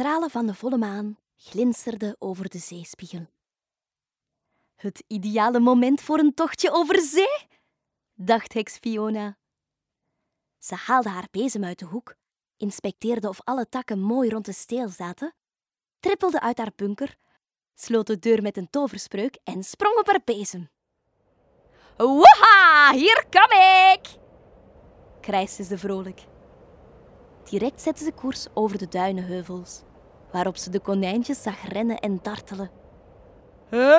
stralen van de volle maan glinsterden over de zeespiegel. Het ideale moment voor een tochtje over zee, dacht heks Fiona. Ze haalde haar bezem uit de hoek, inspecteerde of alle takken mooi rond de steel zaten, trippelde uit haar bunker, sloot de deur met een toverspreuk en sprong op haar bezem. Woeha, hier kom ik! krijste ze vrolijk. Direct zette ze koers over de duinenheuvels, waarop ze de konijntjes zag rennen en dartelen. Hé?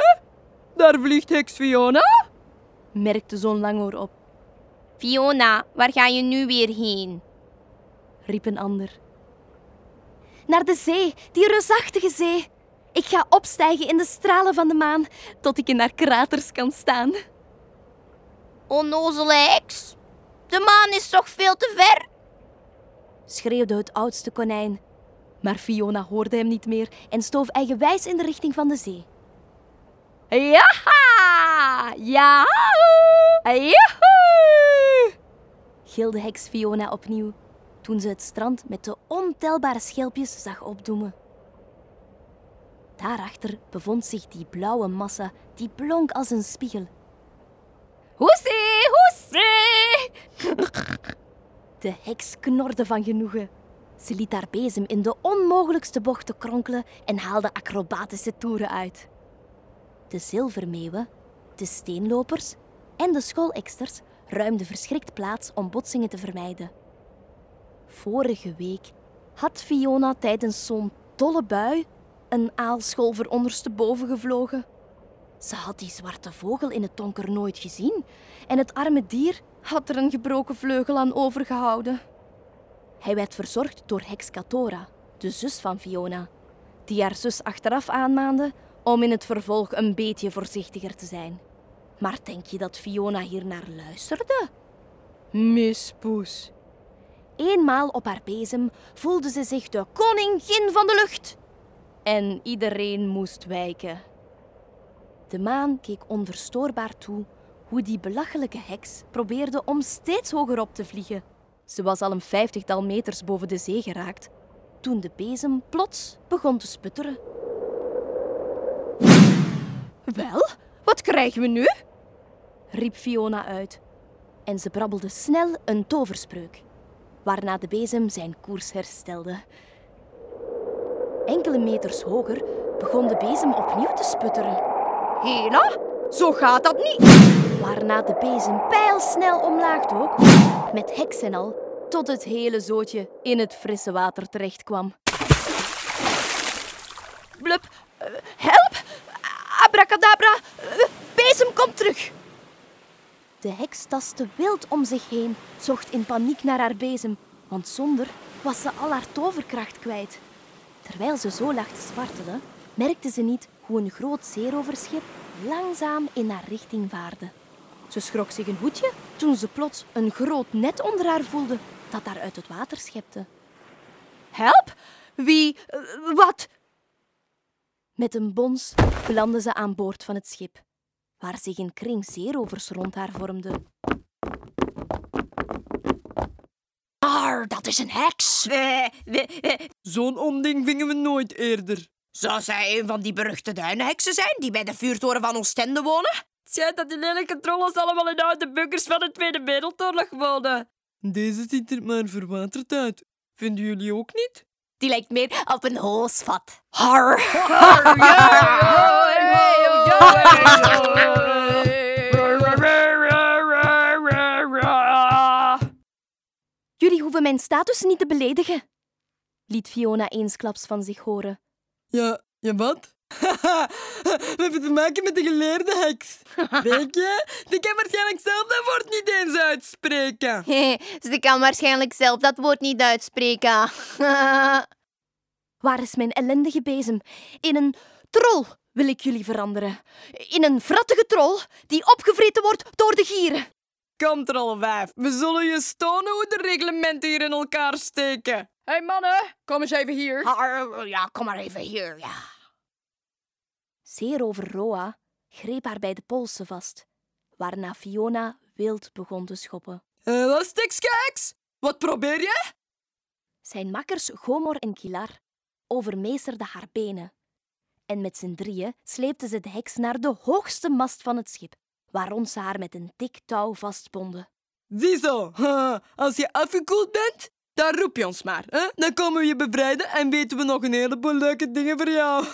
Daar vliegt heks Fiona? merkte zo'n langoor op, Fiona, waar ga je nu weer heen? riep een ander. Naar de zee, die reusachtige zee. Ik ga opstijgen in de stralen van de maan, tot ik in haar kraters kan staan. Onnozele heks. De maan is toch veel te ver? schreeuwde het oudste konijn. Maar Fiona hoorde hem niet meer en stoof eigenwijs in de richting van de zee. Jaha! Ja! Joehoe! gilde heks Fiona opnieuw toen ze het strand met de ontelbare schelpjes zag opdoemen. Daarachter bevond zich die blauwe massa die blonk als een spiegel. Hoesie, hoesie! De heks knorde van genoegen. Ze liet haar bezem in de onmogelijkste bochten kronkelen en haalde acrobatische toeren uit. De zilvermeeuwen, de steenlopers en de schooleksters ruimden verschrikt plaats om botsingen te vermijden. Vorige week had Fiona tijdens zo'n dolle bui een aalscholver ondersteboven gevlogen. Ze had die zwarte vogel in het donker nooit gezien en het arme dier had er een gebroken vleugel aan overgehouden. Hij werd verzorgd door heks Katora, de zus van Fiona, die haar zus achteraf aanmaande om in het vervolg een beetje voorzichtiger te zijn. Maar denk je dat Fiona hier naar luisterde? Mispoes. Eenmaal op haar bezem voelde ze zich de koningin van de lucht. En iedereen moest wijken. De maan keek onverstoorbaar toe hoe die belachelijke heks probeerde om steeds hoger op te vliegen. Ze was al een vijftigtal meters boven de zee geraakt toen de bezem plots begon te sputteren. Wel, wat krijgen we nu? riep Fiona uit. En ze brabbelde snel een toverspreuk, waarna de bezem zijn koers herstelde. Enkele meters hoger begon de bezem opnieuw te sputteren. Hela, zo gaat dat niet. Waarna de bezem pijlsnel omlaag dook, met heks en al, tot het hele zootje in het frisse water terechtkwam. Blub, eh, help! Abracadabra, eh, bezem komt terug. De heks tastte wild om zich heen, zocht in paniek naar haar bezem, want zonder was ze al haar toverkracht kwijt. Terwijl ze zo lag te spartelen, merkte ze niet hoe een groot zeeroverschip langzaam in haar richting vaarde. Ze schrok zich een hoedje toen ze plots een groot net onder haar voelde dat haar uit het water schepte. Help! Wie? eh, Wat? Met een bons belandde ze aan boord van het schip, waar zich een kring zeerovers rond haar vormde. Maar dat is een heks. Zo'n onding vingen we nooit eerder. Zou zij een van die beruchte duinenheksen zijn die bij de vuurtoren van Oostende wonen? Het schijnt dat die lelijke trollen allemaal in oude bunkers van de Tweede Wereldoorlog wonen. Deze ziet er maar verwaterd uit. Vinden jullie ook niet? Die lijkt meer op een hoosvat. Har. Jullie hoeven mijn status niet te beledigen, liet Fiona eensklaps van zich horen. Ja, ja wat? We hebben te maken met de geleerde heks. Denk je? Die kan waarschijnlijk zelf dat woord niet eens uitspreken. Ze kan waarschijnlijk zelf dat woord niet uitspreken. Waar is mijn ellendige bezem? In een trol wil ik jullie veranderen. In een vrattige trol die opgevreten wordt door de gieren. Kom er al vijf. We zullen je stonen hoe de reglementen hier in elkaar steken. Hé hey mannen, kom eens even hier. Ja, kom maar even hier, ja. Zeerover Roa greep haar bij de polsen vast, waarna Fiona wild begon te schoppen. Elastics, geks. Wat probeer je? Zijn makkers Gomor en Kilar overmeesterde haar benen. En met z'n drieën sleepten ze de heks naar de hoogste mast van het schip, waarom ze haar met een dik touw vastbonden. Ziezo, als je afgekoeld bent, dan roep je ons maar. Hè? Dan komen we je bevrijden en weten we nog een heleboel leuke dingen voor jou.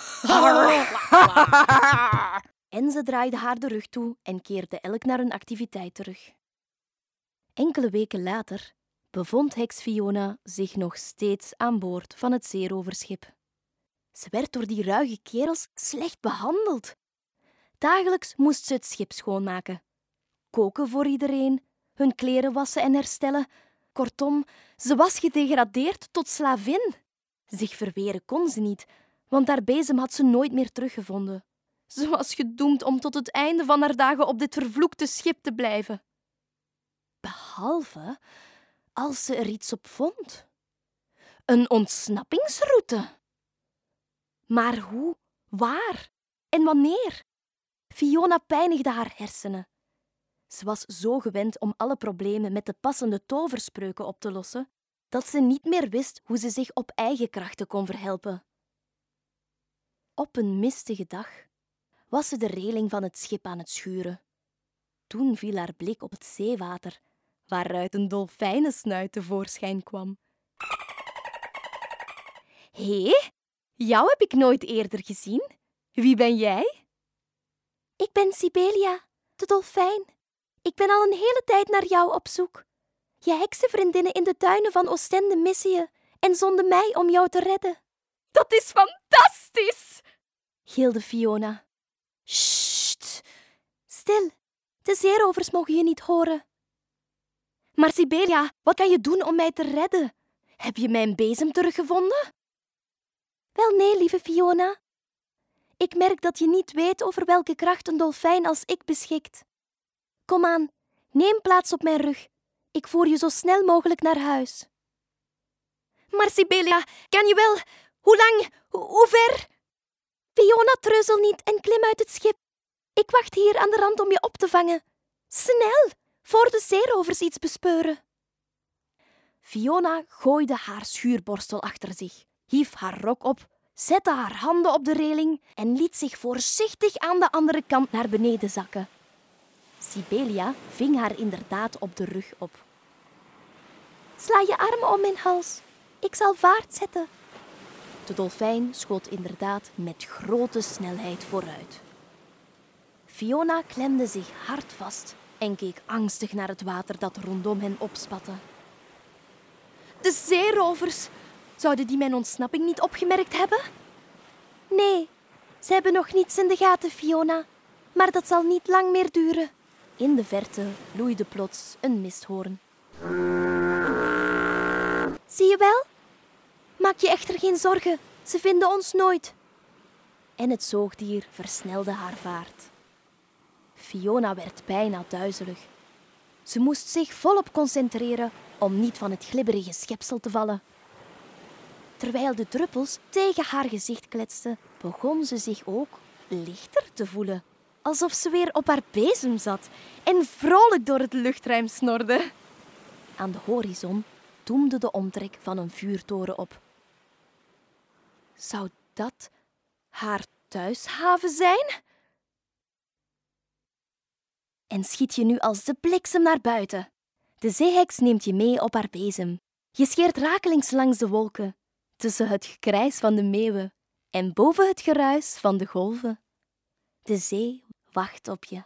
En ze draaiden haar de rug toe en keerden elk naar hun activiteit terug. Enkele weken later bevond heks Fiona zich nog steeds aan boord van het zeeroverschip. Ze werd door die ruige kerels slecht behandeld. Dagelijks moest ze het schip schoonmaken, koken voor iedereen, hun kleren wassen en herstellen. Kortom, ze was gedegradeerd tot slavin. Zich verweren kon ze niet, want haar bezem had ze nooit meer teruggevonden. Ze was gedoemd om tot het einde van haar dagen op dit vervloekte schip te blijven. Behalve als ze er iets op vond. Een ontsnappingsroute. Maar hoe, waar en wanneer? Fiona pijnigde haar hersenen. Ze was zo gewend om alle problemen met de passende toverspreuken op te lossen, dat ze niet meer wist hoe ze zich op eigen krachten kon verhelpen. Op een mistige dag was ze de reling van het schip aan het schuren. Toen viel haar blik op het zeewater, waaruit een dolfijnensnuit tevoorschijn kwam. Hé, jou heb ik nooit eerder gezien. Wie ben jij? Ik ben Sibelia, de dolfijn. Ik ben al een hele tijd naar jou op zoek. Je heksenvriendinnen in de tuinen van Oostende missen je en zonden mij om jou te redden. Dat is fantastisch! gilde Fiona. Sst, stil. De zeerovers mogen je niet horen. Maar Sibelia, wat kan je doen om mij te redden? Heb je mijn bezem teruggevonden? Wel nee, lieve Fiona. Ik merk dat je niet weet over welke kracht een dolfijn als ik beschikt. Kom aan, neem plaats op mijn rug. Ik voer je zo snel mogelijk naar huis. Maar Sibelia, kan je wel? Hoe lang? Ho- hoe ver? Fiona, treuzel niet en klim uit het schip. Ik wacht hier aan de rand om je op te vangen. Snel, voor de zeerovers iets bespeuren. Fiona gooide haar schuurborstel achter zich, hief haar rok op, zette haar handen op de reling en liet zich voorzichtig aan de andere kant naar beneden zakken. Sibelia ving haar inderdaad op de rug op. Sla je armen om mijn hals. Ik zal vaart zetten. De dolfijn schoot inderdaad met grote snelheid vooruit. Fiona klemde zich hard vast en keek angstig naar het water dat rondom hen opspatte. De zeerovers! Zouden die mijn ontsnapping niet opgemerkt hebben? Nee, ze hebben nog niets in de gaten, Fiona. Maar dat zal niet lang meer duren. In de verte loeide plots een misthoorn. Zie je wel? Maak je echter geen zorgen, ze vinden ons nooit. En het zoogdier versnelde haar vaart. Fiona werd bijna duizelig. Ze moest zich volop concentreren om niet van het glibberige schepsel te vallen. Terwijl de druppels tegen haar gezicht kletsten, begon ze zich ook lichter te voelen. Alsof ze weer op haar bezem zat en vrolijk door het luchtruim snorde. Aan de horizon doemde de omtrek van een vuurtoren op. Zou dat haar thuishaven zijn? En schiet je nu als de bliksem naar buiten. De zeeheks neemt je mee op haar bezem. Je scheert rakelings langs de wolken, tussen het gekrijs van de meeuwen en boven het geruis van de golven. De zee wacht op je.